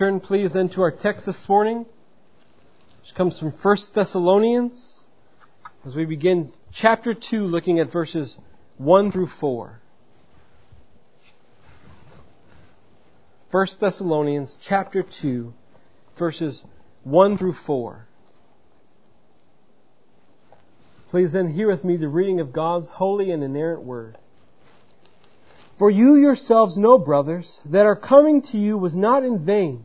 turn, please, then to our text this morning, which comes from 1 Thessalonians, as we begin chapter 2, looking at verses 1 through 4. 1 Thessalonians chapter 2, verses 1 through 4. Please then hear with me the reading of God's holy and inerrant word. For you yourselves know, brothers, that our coming to you was not in vain.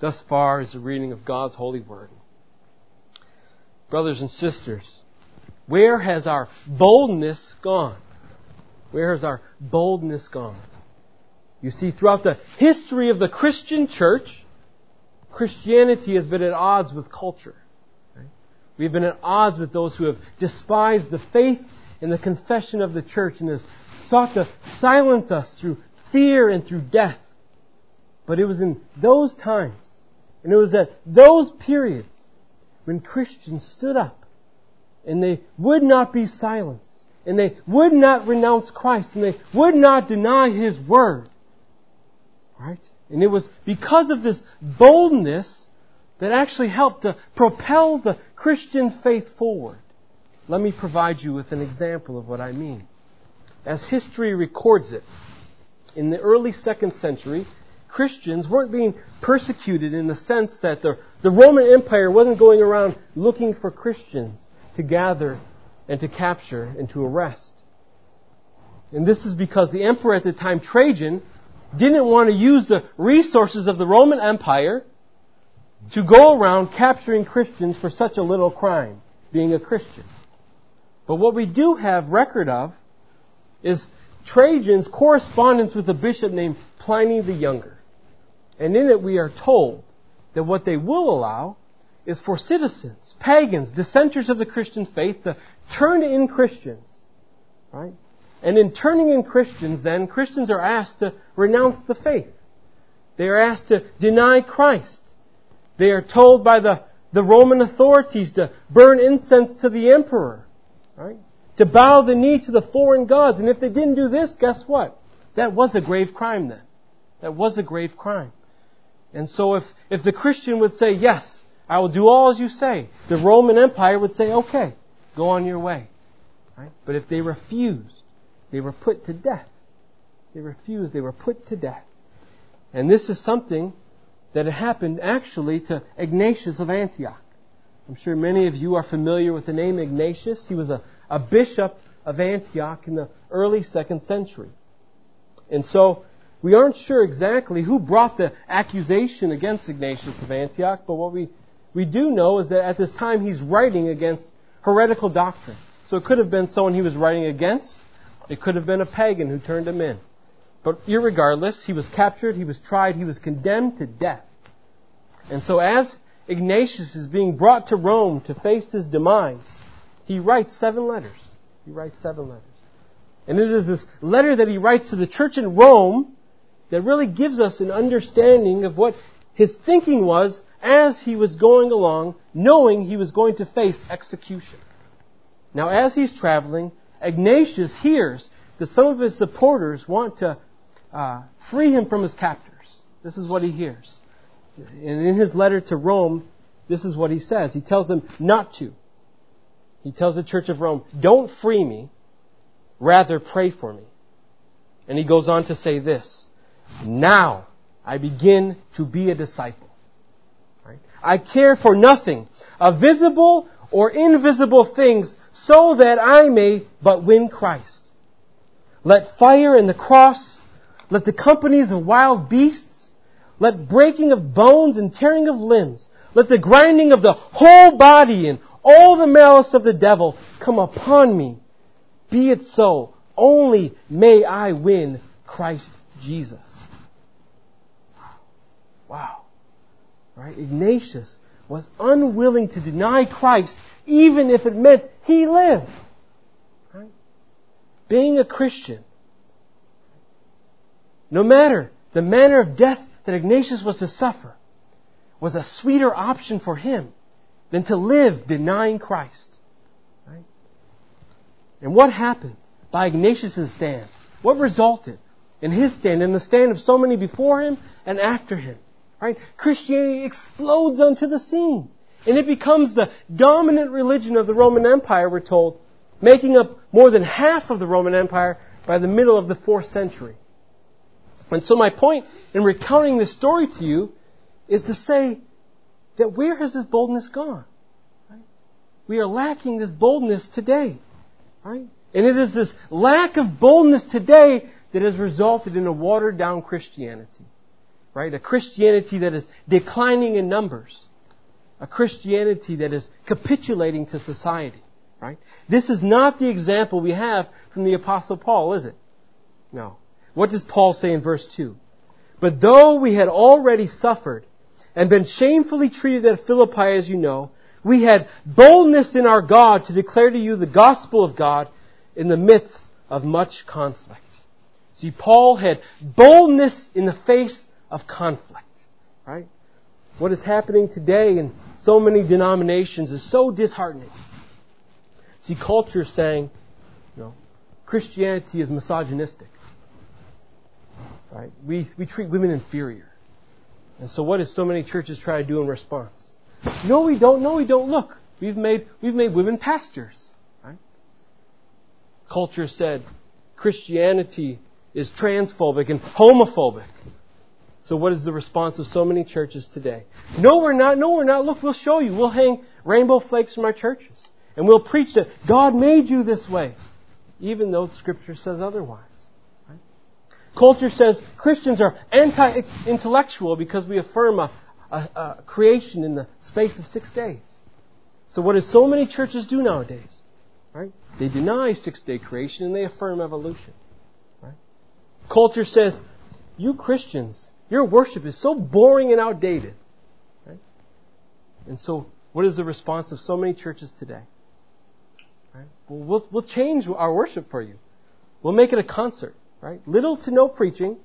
Thus far is the reading of God's holy word. Brothers and sisters, where has our boldness gone? Where has our boldness gone? You see, throughout the history of the Christian church, Christianity has been at odds with culture. We've been at odds with those who have despised the faith and the confession of the church and have sought to silence us through fear and through death. But it was in those times, and it was at those periods, when Christians stood up and they would not be silenced, and they would not renounce Christ, and they would not deny His Word. Right? And it was because of this boldness that actually helped to propel the Christian faith forward. Let me provide you with an example of what I mean as history records it, in the early second century, Christians weren't being persecuted in the sense that the, the Roman Empire wasn't going around looking for Christians to gather and to capture and to arrest. And this is because the emperor at the time, Trajan, didn't want to use the resources of the Roman Empire to go around capturing Christians for such a little crime, being a Christian. But what we do have record of is Trajan's correspondence with a bishop named Pliny the Younger. And in it we are told that what they will allow is for citizens, pagans, dissenters of the Christian faith to turn in Christians. Right? And in turning in Christians, then, Christians are asked to renounce the faith. They are asked to deny Christ. They are told by the, the Roman authorities to burn incense to the emperor. Right? to bow the knee to the foreign gods. And if they didn't do this, guess what? That was a grave crime then. That was a grave crime. And so if, if the Christian would say, yes, I will do all as you say, the Roman Empire would say, okay, go on your way. Right? But if they refused, they were put to death. They refused, they were put to death. And this is something that had happened actually to Ignatius of Antioch. I'm sure many of you are familiar with the name Ignatius. He was a a bishop of Antioch in the early second century. And so, we aren't sure exactly who brought the accusation against Ignatius of Antioch, but what we, we do know is that at this time he's writing against heretical doctrine. So it could have been someone he was writing against. It could have been a pagan who turned him in. But irregardless, he was captured, he was tried, he was condemned to death. And so as Ignatius is being brought to Rome to face his demise, he writes seven letters. He writes seven letters. And it is this letter that he writes to the church in Rome that really gives us an understanding of what his thinking was as he was going along, knowing he was going to face execution. Now, as he's traveling, Ignatius hears that some of his supporters want to uh, free him from his captors. This is what he hears. And in his letter to Rome, this is what he says. He tells them not to. He tells the church of Rome, don't free me, rather pray for me. And he goes on to say this, now I begin to be a disciple. Right? I care for nothing, of visible or invisible things, so that I may but win Christ. Let fire and the cross, let the companies of wild beasts, let breaking of bones and tearing of limbs, let the grinding of the whole body and all the malice of the devil come upon me. Be it so. Only may I win Christ Jesus. Wow. right? Ignatius was unwilling to deny Christ even if it meant he lived. Right? Being a Christian, no matter the manner of death that Ignatius was to suffer, was a sweeter option for him than to live denying Christ. Right? And what happened by Ignatius' stand? What resulted in his stand in the stand of so many before him and after him? Right? Christianity explodes onto the scene. And it becomes the dominant religion of the Roman Empire, we're told, making up more than half of the Roman Empire by the middle of the fourth century. And so my point in recounting this story to you is to say that where has this boldness gone? Right? We are lacking this boldness today. Right? And it is this lack of boldness today that has resulted in a watered down Christianity. Right? A Christianity that is declining in numbers. A Christianity that is capitulating to society. Right? This is not the example we have from the Apostle Paul, is it? No. What does Paul say in verse 2? But though we had already suffered and been shamefully treated at Philippi, as you know, we had boldness in our God to declare to you the gospel of God in the midst of much conflict. See, Paul had boldness in the face of conflict, right? What is happening today in so many denominations is so disheartening. See, culture saying, you know, Christianity is misogynistic. Right? We, we treat women inferior. And so what so many churches try to do in response? No, we don't. No, we don't. Look, we've made, we've made women pastors. Right? Culture said Christianity is transphobic and homophobic. So what is the response of so many churches today? No, we're not. No, we're not. Look, we'll show you. We'll hang rainbow flakes from our churches. And we'll preach that God made you this way, even though Scripture says otherwise. Culture says Christians are anti-intellectual because we affirm a, a, a creation in the space of six days. So what do so many churches do nowadays? Right? They deny six-day creation and they affirm evolution. Culture says, you Christians, your worship is so boring and outdated. Right? And so, what is the response of so many churches today? Right? Well, we'll, we'll change our worship for you. We'll make it a concert. Right? Little to no preaching,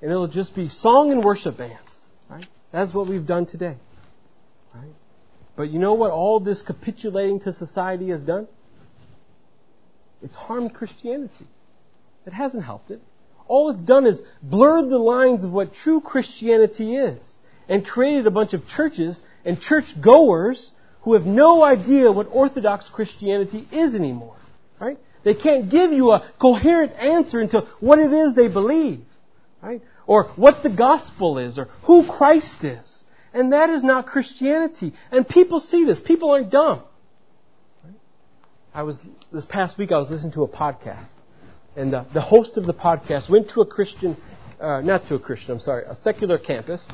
and it'll just be song and worship bands. Right? That's what we've done today. Right? But you know what all this capitulating to society has done? It's harmed Christianity. It hasn't helped it. All it's done is blurred the lines of what true Christianity is and created a bunch of churches and church goers who have no idea what Orthodox Christianity is anymore. Right? They can't give you a coherent answer into what it is they believe, right? Or what the gospel is, or who Christ is. And that is not Christianity. And people see this. People aren't dumb. I was, this past week I was listening to a podcast. And the, the host of the podcast went to a Christian, uh, not to a Christian, I'm sorry, a secular campus.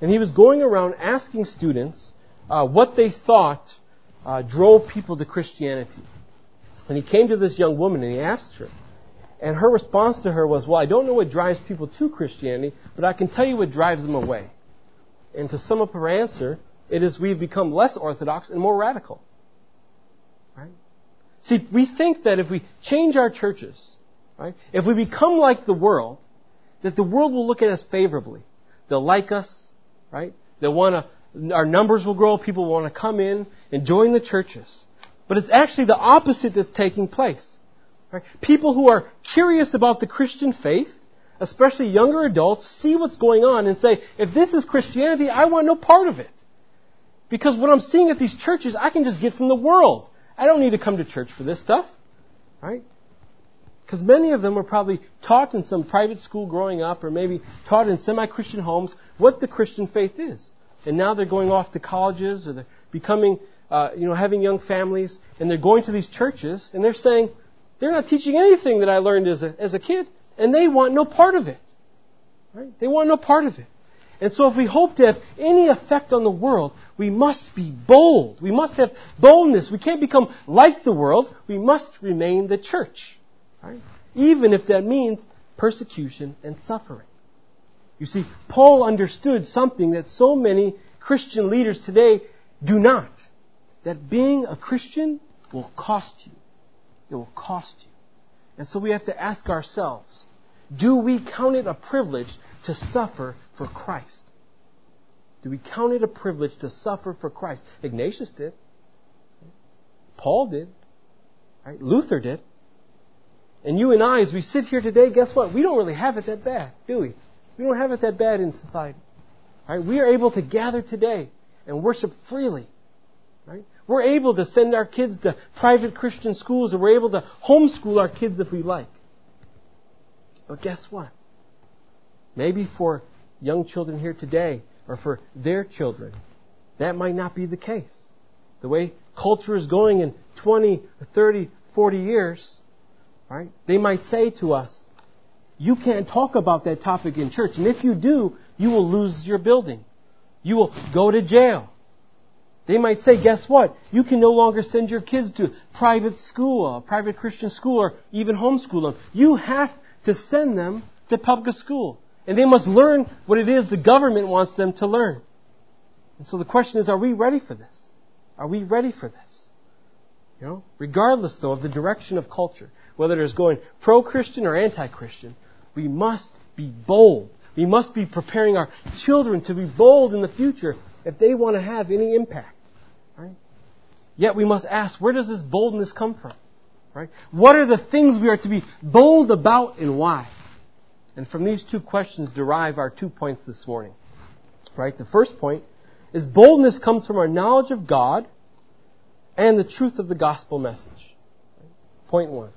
And he was going around asking students uh, what they thought uh, drove people to Christianity. And he came to this young woman and he asked her. And her response to her was, Well, I don't know what drives people to Christianity, but I can tell you what drives them away. And to sum up her answer, it is we've become less orthodox and more radical. Right? See, we think that if we change our churches, right, if we become like the world, that the world will look at us favorably. They'll like us, right? They'll want to, our numbers will grow, people will want to come in and join the churches. But it's actually the opposite that's taking place. Right? People who are curious about the Christian faith, especially younger adults, see what's going on and say, if this is Christianity, I want no part of it. Because what I'm seeing at these churches, I can just get from the world. I don't need to come to church for this stuff. Right? Because many of them were probably taught in some private school growing up, or maybe taught in semi-Christian homes, what the Christian faith is. And now they're going off to colleges, or they're becoming uh, you know, having young families, and they're going to these churches, and they're saying, they're not teaching anything that I learned as a, as a kid, and they want no part of it. Right? They want no part of it. And so if we hope to have any effect on the world, we must be bold. We must have boldness. We can't become like the world. We must remain the church. Right? Even if that means persecution and suffering. You see, Paul understood something that so many Christian leaders today do not. That being a Christian will cost you. It will cost you. And so we have to ask ourselves, do we count it a privilege to suffer for Christ? Do we count it a privilege to suffer for Christ? Ignatius did. Paul did. Right? Luther did. And you and I, as we sit here today, guess what? We don't really have it that bad, do we? We don't have it that bad in society. Right? We are able to gather today and worship freely. Right? We're able to send our kids to private Christian schools, and we're able to homeschool our kids if we like. But guess what? Maybe for young children here today, or for their children, that might not be the case. The way culture is going in 20, 30, 40 years, right? They might say to us, you can't talk about that topic in church, and if you do, you will lose your building. You will go to jail. They might say, guess what? You can no longer send your kids to private school, private Christian school, or even homeschool them. You have to send them to public school. And they must learn what it is the government wants them to learn. And so the question is, are we ready for this? Are we ready for this? You know, regardless though of the direction of culture, whether it's going pro-Christian or anti-Christian, we must be bold we must be preparing our children to be bold in the future if they want to have any impact. Right? Yet we must ask, where does this boldness come from? Right? What are the things we are to be bold about and why? And from these two questions derive our two points this morning. Right? The first point is boldness comes from our knowledge of God and the truth of the gospel message. Point one.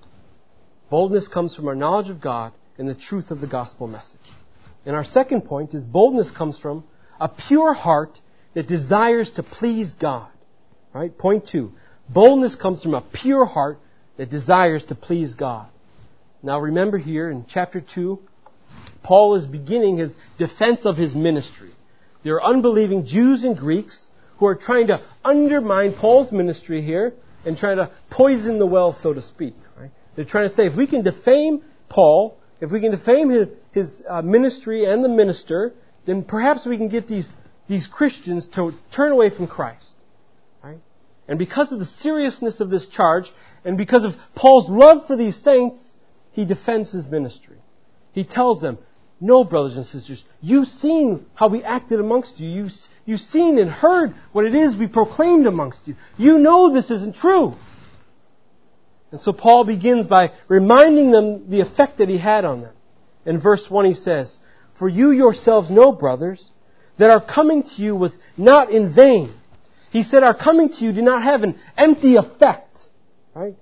Boldness comes from our knowledge of God and the truth of the gospel message. And our second point is boldness comes from a pure heart that desires to please God. Right? Point two. Boldness comes from a pure heart that desires to please God. Now remember here in chapter 2, Paul is beginning his defense of his ministry. There are unbelieving Jews and Greeks who are trying to undermine Paul's ministry here and trying to poison the well, so to speak. Right? They're trying to say, if we can defame Paul, if we can defame his, his uh, ministry and the minister, then perhaps we can get these, these Christians to turn away from Christ. Right? And because of the seriousness of this charge, and because of Paul's love for these saints, he defends his ministry. He tells them, no, brothers and sisters, you've seen how we acted amongst you. You've, you've seen and heard what it is we proclaimed amongst you. You know this isn't true. And so Paul begins by reminding them the effect that he had on them. In verse 1 he says, For you yourselves know, brothers, that our coming to you was not in vain. He said our coming to you did not have an empty effect. Right?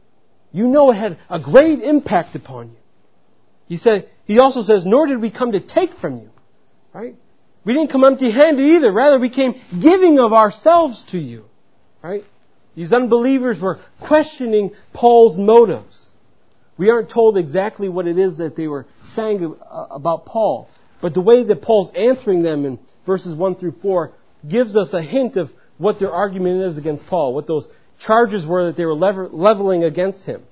You know it had a great impact upon you. He said, he also says, nor did we come to take from you. Right? We didn't come empty handed either. Rather, we came giving of ourselves to you. Right? These unbelievers were questioning Paul's motives. We aren't told exactly what it is that they were saying uh, about Paul, but the way that Paul's answering them in verses 1 through 4 gives us a hint of what their argument is against Paul, what those charges were that they were leveling against him.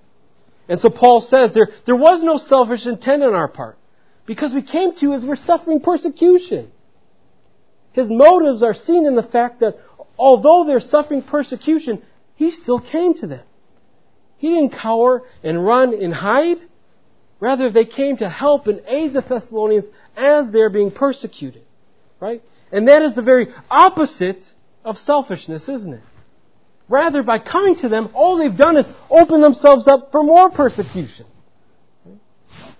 And so Paul says there, there was no selfish intent on our part because we came to you as we're suffering persecution. His motives are seen in the fact that although they're suffering persecution, he still came to them. He didn't cower and run and hide. Rather, they came to help and aid the Thessalonians as they're being persecuted. Right? And that is the very opposite of selfishness, isn't it? Rather, by coming to them, all they've done is open themselves up for more persecution.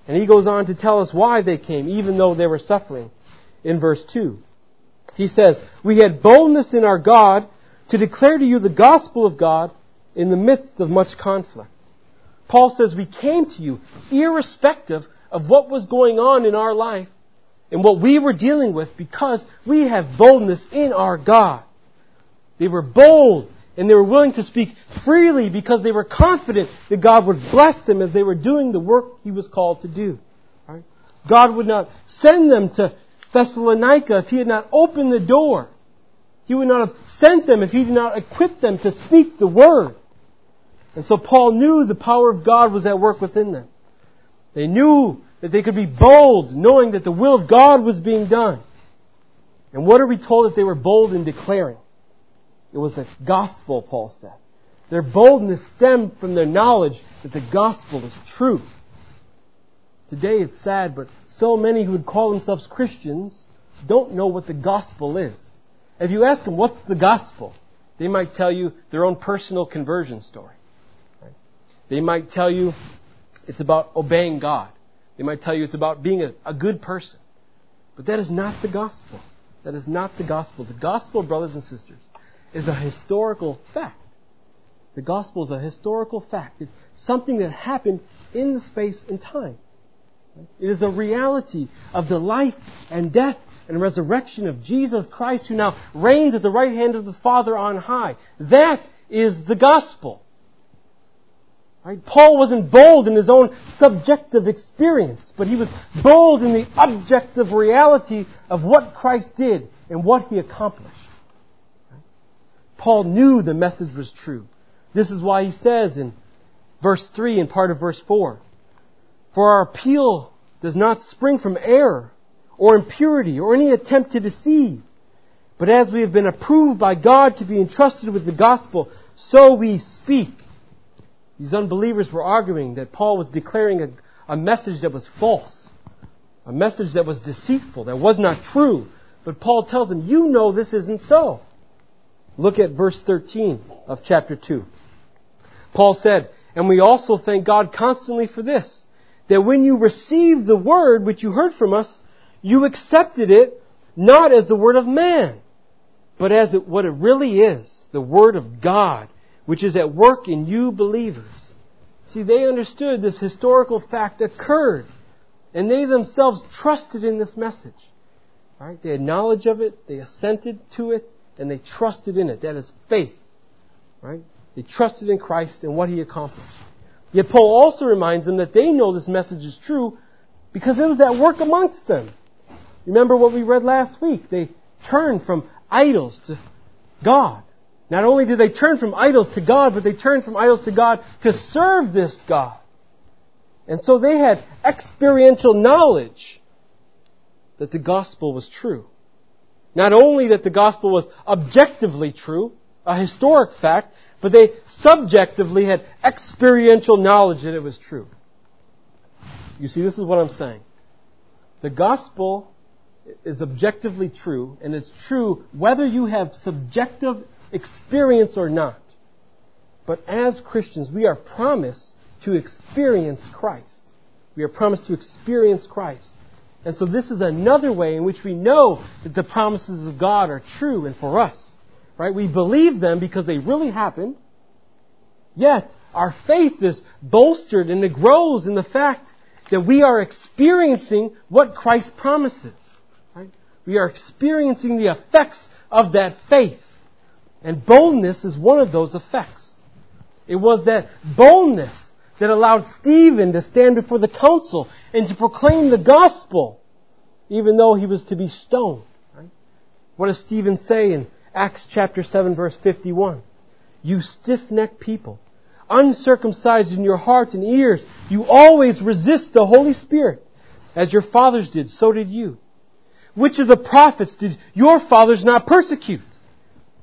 And he goes on to tell us why they came, even though they were suffering, in verse 2. He says, We had boldness in our God to declare to you the gospel of God in the midst of much conflict. Paul says we came to you irrespective of what was going on in our life and what we were dealing with because we have boldness in our God. They were bold and they were willing to speak freely because they were confident that God would bless them as they were doing the work He was called to do. Right? God would not send them to Thessalonica if He had not opened the door. He would not have sent them if He did not equip them to speak the Word. And so Paul knew the power of God was at work within them. They knew that they could be bold, knowing that the will of God was being done. And what are we told that they were bold in declaring? It was the gospel, Paul said. Their boldness stemmed from their knowledge that the gospel is true. Today it's sad, but so many who would call themselves Christians don't know what the gospel is. If you ask them, what's the gospel? They might tell you their own personal conversion story. They might tell you it's about obeying God. They might tell you it's about being a, a good person. But that is not the gospel. That is not the gospel. The gospel, brothers and sisters, is a historical fact. The gospel is a historical fact. It's something that happened in the space and time. It is a reality of the life and death and resurrection of Jesus Christ who now reigns at the right hand of the Father on high. That is the gospel. Right? Paul wasn't bold in his own subjective experience, but he was bold in the objective reality of what Christ did and what he accomplished. Paul knew the message was true. This is why he says in verse 3 and part of verse 4, For our appeal does not spring from error or impurity or any attempt to deceive. But as we have been approved by God to be entrusted with the gospel, so we speak. These unbelievers were arguing that Paul was declaring a, a message that was false, a message that was deceitful, that was not true. But Paul tells them, you know this isn't so. Look at verse 13 of chapter 2. Paul said, And we also thank God constantly for this, that when you received the word which you heard from us, you accepted it not as the word of man, but as it, what it really is, the word of God, which is at work in you believers. See, they understood this historical fact occurred, and they themselves trusted in this message. Right? They had knowledge of it, they assented to it, and they trusted in it. That is faith. Right? They trusted in Christ and what He accomplished. Yet Paul also reminds them that they know this message is true because it was at work amongst them. Remember what we read last week. They turned from idols to God. Not only did they turn from idols to God, but they turned from idols to God to serve this God. And so they had experiential knowledge that the gospel was true. Not only that the gospel was objectively true, a historic fact, but they subjectively had experiential knowledge that it was true. You see, this is what I'm saying. The gospel is objectively true, and it's true whether you have subjective experience or not. But as Christians, we are promised to experience Christ. We are promised to experience Christ. And so this is another way in which we know that the promises of God are true and for us. Right? We believe them because they really happened. Yet, our faith is bolstered and it grows in the fact that we are experiencing what Christ promises. Right? We are experiencing the effects of that faith. And boldness is one of those effects. It was that boldness that allowed Stephen to stand before the council and to proclaim the gospel, even though he was to be stoned. Right? What does Stephen say in Acts chapter 7 verse 51? You stiff-necked people, uncircumcised in your heart and ears, you always resist the Holy Spirit. As your fathers did, so did you. Which of the prophets did your fathers not persecute?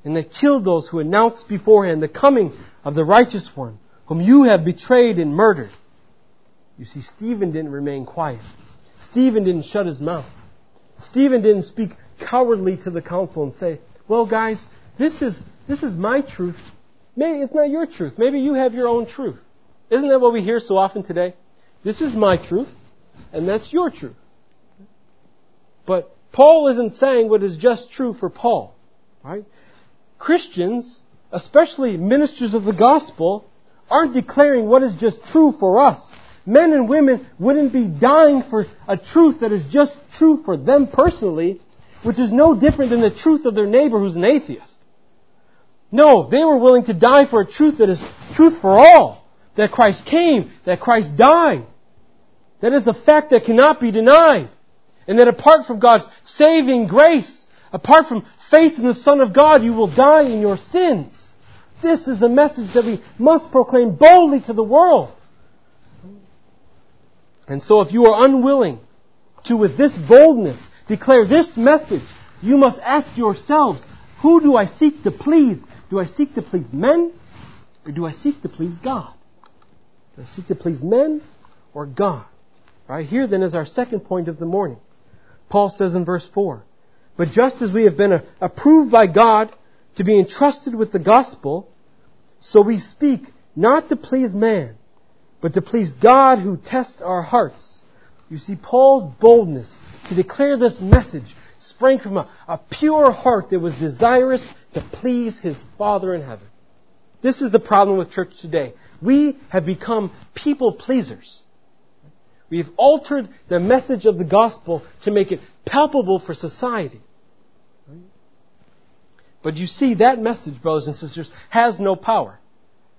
And they killed those who announced beforehand the coming of the righteous one, whom you have betrayed and murdered. You see, Stephen didn't remain quiet. Stephen didn't shut his mouth. Stephen didn't speak cowardly to the council and say, well guys, this is, this is my truth. Maybe it's not your truth. Maybe you have your own truth. Isn't that what we hear so often today? This is my truth, and that's your truth. But Paul isn't saying what is just true for Paul. Right? Christians, especially ministers of the gospel, aren't declaring what is just true for us. Men and women wouldn't be dying for a truth that is just true for them personally, which is no different than the truth of their neighbor who's an atheist. No, they were willing to die for a truth that is truth for all. That Christ came, that Christ died. That is a fact that cannot be denied. And that apart from God's saving grace, apart from faith in the Son of God, you will die in your sins. This is the message that we must proclaim boldly to the world. And so if you are unwilling to, with this boldness, declare this message, you must ask yourselves, who do I seek to please? Do I seek to please men or do I seek to please God? Do I seek to please men or God? Right here then is our second point of the morning. Paul says in verse 4, But just as we have been approved by God to be entrusted with the gospel, so we speak not to please man, but to please God who tests our hearts. You see, Paul's boldness to declare this message sprang from a, a pure heart that was desirous to please his Father in heaven. This is the problem with church today. We have become people pleasers. We've altered the message of the gospel to make it palpable for society. But you see, that message, brothers and sisters, has no power.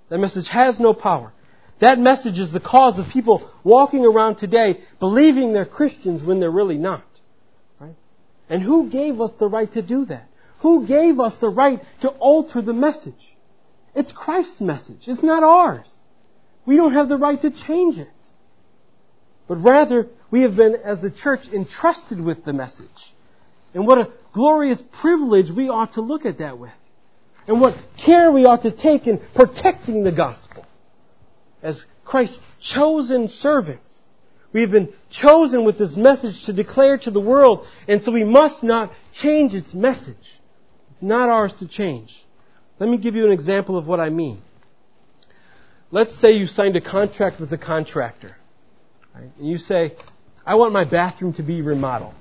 That message has no power. That message is the cause of people walking around today believing they're Christians when they're really not. Right? And who gave us the right to do that? Who gave us the right to alter the message? It's Christ's message. It's not ours. We don't have the right to change it. But rather, we have been, as the church, entrusted with the message. And what a glorious privilege we ought to look at that with. And what care we ought to take in protecting the gospel. As Christ's chosen servants. We have been chosen with this message to declare to the world, and so we must not change its message. It's not ours to change. Let me give you an example of what I mean. Let's say you signed a contract with a contractor. Right? And you say, I want my bathroom to be remodeled.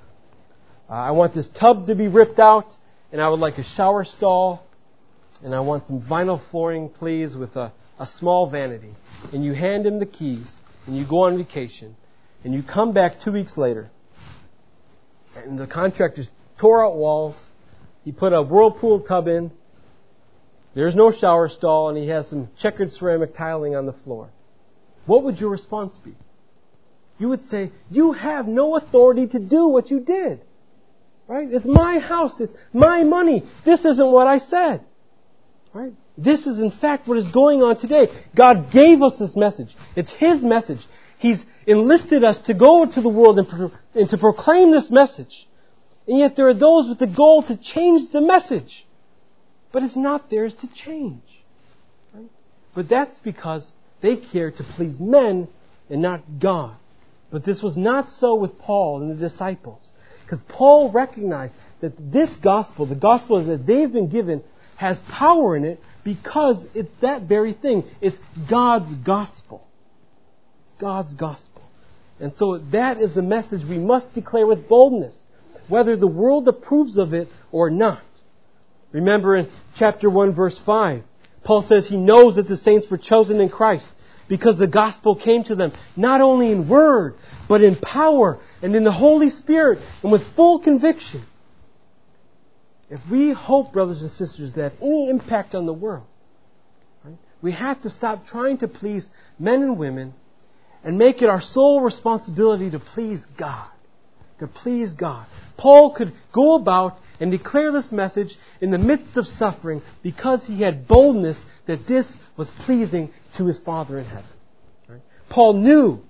Uh, I want this tub to be ripped out, and I would like a shower stall, and I want some vinyl flooring, please, with a, a small vanity. And you hand him the keys, and you go on vacation, and you come back two weeks later, and the contractor's tore out walls, he put a whirlpool tub in, there's no shower stall, and he has some checkered ceramic tiling on the floor. What would your response be? You would say, You have no authority to do what you did. Right? It's my house. It's my money. This isn't what I said. Right? This is in fact what is going on today. God gave us this message. It's His message. He's enlisted us to go to the world and, pro- and to proclaim this message. And yet there are those with the goal to change the message. But it's not theirs to change. Right? But that's because they care to please men and not God. But this was not so with Paul and the disciples. Because Paul recognized that this gospel, the gospel that they've been given, has power in it because it's that very thing. It's God's gospel. It's God's gospel. And so that is the message we must declare with boldness, whether the world approves of it or not. Remember in chapter 1 verse 5, Paul says he knows that the saints were chosen in Christ because the gospel came to them not only in word, but in power and in the Holy Spirit and with full conviction. If we hope, brothers and sisters, that any impact on the world, right, we have to stop trying to please men and women and make it our sole responsibility to please God. To please God. Paul could go about and declare this message in the midst of suffering because he had boldness that this was pleasing to his Father in heaven. Paul knew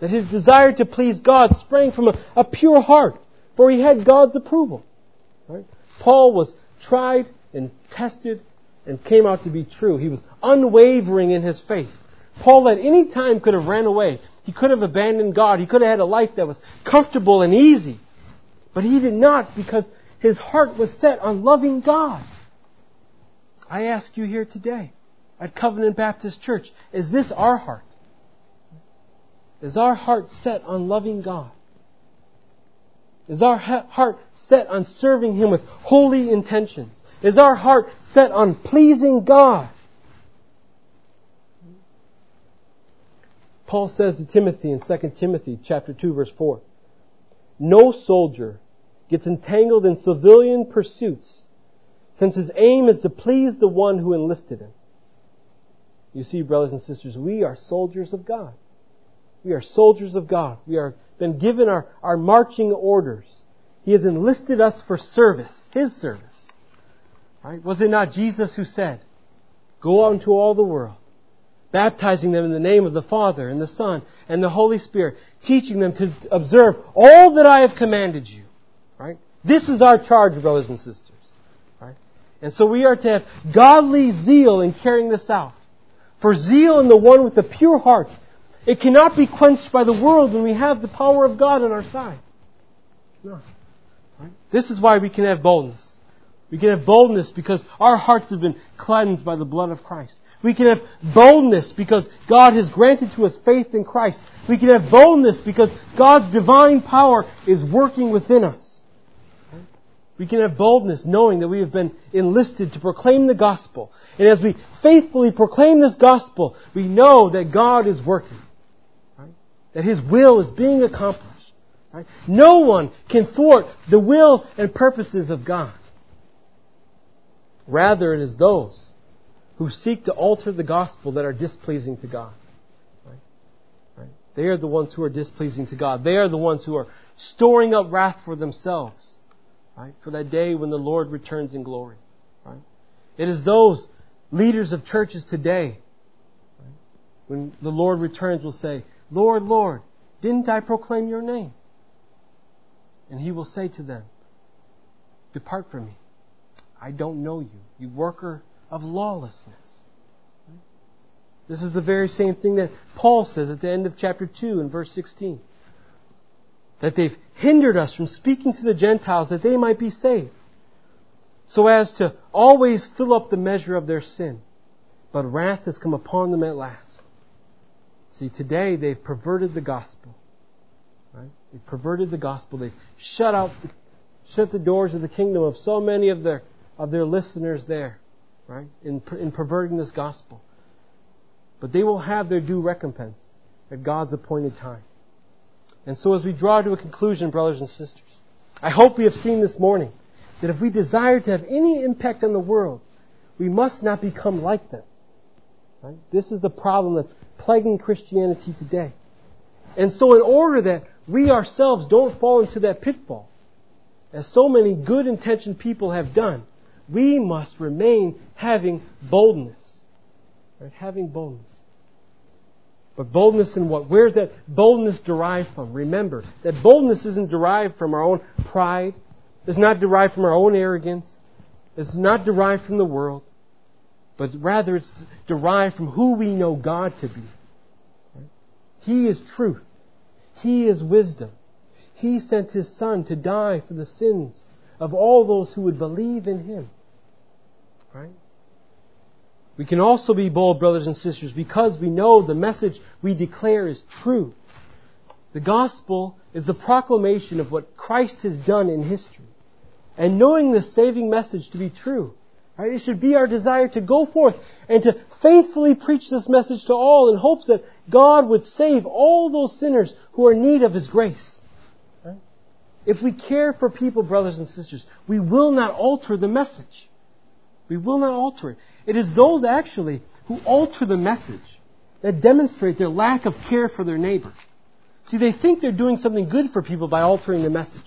that his desire to please God sprang from a, a pure heart, for he had God's approval. Right? Paul was tried and tested and came out to be true. He was unwavering in his faith. Paul at any time could have ran away. He could have abandoned God. He could have had a life that was comfortable and easy. But he did not because his heart was set on loving God. I ask you here today at Covenant Baptist Church, is this our heart? Is our heart set on loving God? Is our heart set on serving Him with holy intentions? Is our heart set on pleasing God? Paul says to Timothy in 2 Timothy chapter 2 verse 4, No soldier gets entangled in civilian pursuits, since his aim is to please the one who enlisted him. You see, brothers and sisters, we are soldiers of God. We are soldiers of God. We are been given our, our marching orders. He has enlisted us for service, His service. Right? Was it not Jesus who said, Go out into all the world, baptizing them in the name of the Father and the Son and the Holy Spirit, teaching them to observe all that I have commanded you. This is our charge, brothers and sisters. Right? And so we are to have godly zeal in carrying this out. For zeal in the one with the pure heart, it cannot be quenched by the world when we have the power of God on our side. No. Right? This is why we can have boldness. We can have boldness because our hearts have been cleansed by the blood of Christ. We can have boldness because God has granted to us faith in Christ. We can have boldness because God's divine power is working within us. We can have boldness knowing that we have been enlisted to proclaim the gospel. And as we faithfully proclaim this gospel, we know that God is working. Right? That His will is being accomplished. Right? No one can thwart the will and purposes of God. Rather, it is those who seek to alter the gospel that are displeasing to God. Right? They are the ones who are displeasing to God. They are the ones who are storing up wrath for themselves. Right? For that day when the Lord returns in glory. Right? It is those leaders of churches today, right? when the Lord returns, will say, Lord, Lord, didn't I proclaim your name? And he will say to them, Depart from me. I don't know you, you worker of lawlessness. This is the very same thing that Paul says at the end of chapter 2 and verse 16. That they've hindered us from speaking to the Gentiles that they might be saved, so as to always fill up the measure of their sin. But wrath has come upon them at last. See, today they've perverted the gospel. Right? They've perverted the gospel. They've shut out, the, shut the doors of the kingdom of so many of their of their listeners there, right? In in perverting this gospel. But they will have their due recompense at God's appointed time. And so, as we draw to a conclusion, brothers and sisters, I hope we have seen this morning that if we desire to have any impact on the world, we must not become like them. Right? This is the problem that's plaguing Christianity today. And so, in order that we ourselves don't fall into that pitfall, as so many good intentioned people have done, we must remain having boldness. Right? Having boldness. But boldness in what? Where's that boldness derived from? Remember, that boldness isn't derived from our own pride. It's not derived from our own arrogance. It's not derived from the world. But rather it's derived from who we know God to be. He is truth. He is wisdom. He sent His Son to die for the sins of all those who would believe in Him. Right? We can also be bold, brothers and sisters, because we know the message we declare is true. The gospel is the proclamation of what Christ has done in history. And knowing this saving message to be true, right, it should be our desire to go forth and to faithfully preach this message to all in hopes that God would save all those sinners who are in need of His grace. Right? If we care for people, brothers and sisters, we will not alter the message. We will not alter it. It is those actually who alter the message that demonstrate their lack of care for their neighbor. See, they think they're doing something good for people by altering the message,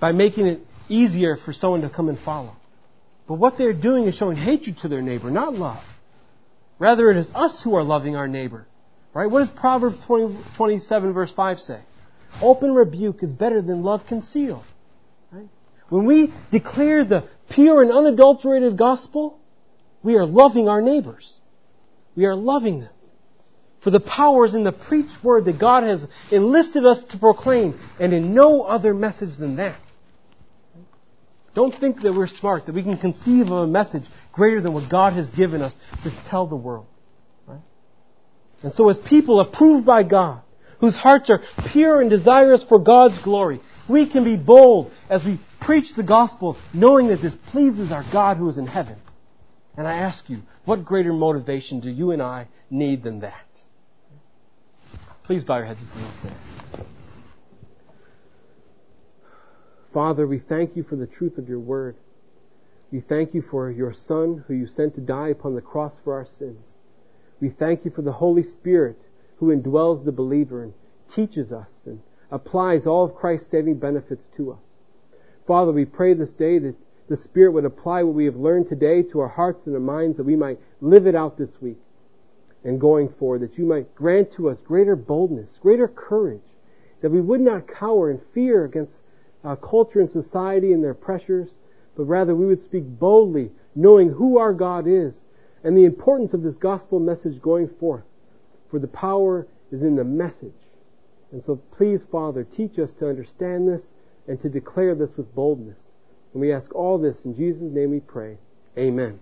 by making it easier for someone to come and follow. But what they're doing is showing hatred to their neighbor, not love. Rather, it is us who are loving our neighbor. Right? What does Proverbs 20, 27 verse 5 say? Open rebuke is better than love concealed. Right? When we declare the pure and unadulterated gospel, we are loving our neighbors. We are loving them. For the power is in the preached word that God has enlisted us to proclaim, and in no other message than that. Don't think that we're smart, that we can conceive of a message greater than what God has given us to tell the world. Right? And so as people approved by God, whose hearts are pure and desirous for God's glory, we can be bold as we preach the gospel knowing that this pleases our God who is in heaven. And I ask you, what greater motivation do you and I need than that? Please bow your heads with me. Father, we thank you for the truth of your word. We thank you for your Son who you sent to die upon the cross for our sins. We thank you for the Holy Spirit who indwells the believer and teaches us and applies all of Christ's saving benefits to us. Father, we pray this day that the Spirit would apply what we have learned today to our hearts and our minds, that we might live it out this week and going forward, that you might grant to us greater boldness, greater courage, that we would not cower in fear against uh, culture and society and their pressures, but rather we would speak boldly, knowing who our God is and the importance of this gospel message going forth. For the power is in the message. And so please, Father, teach us to understand this and to declare this with boldness. And we ask all this in Jesus' name we pray. Amen.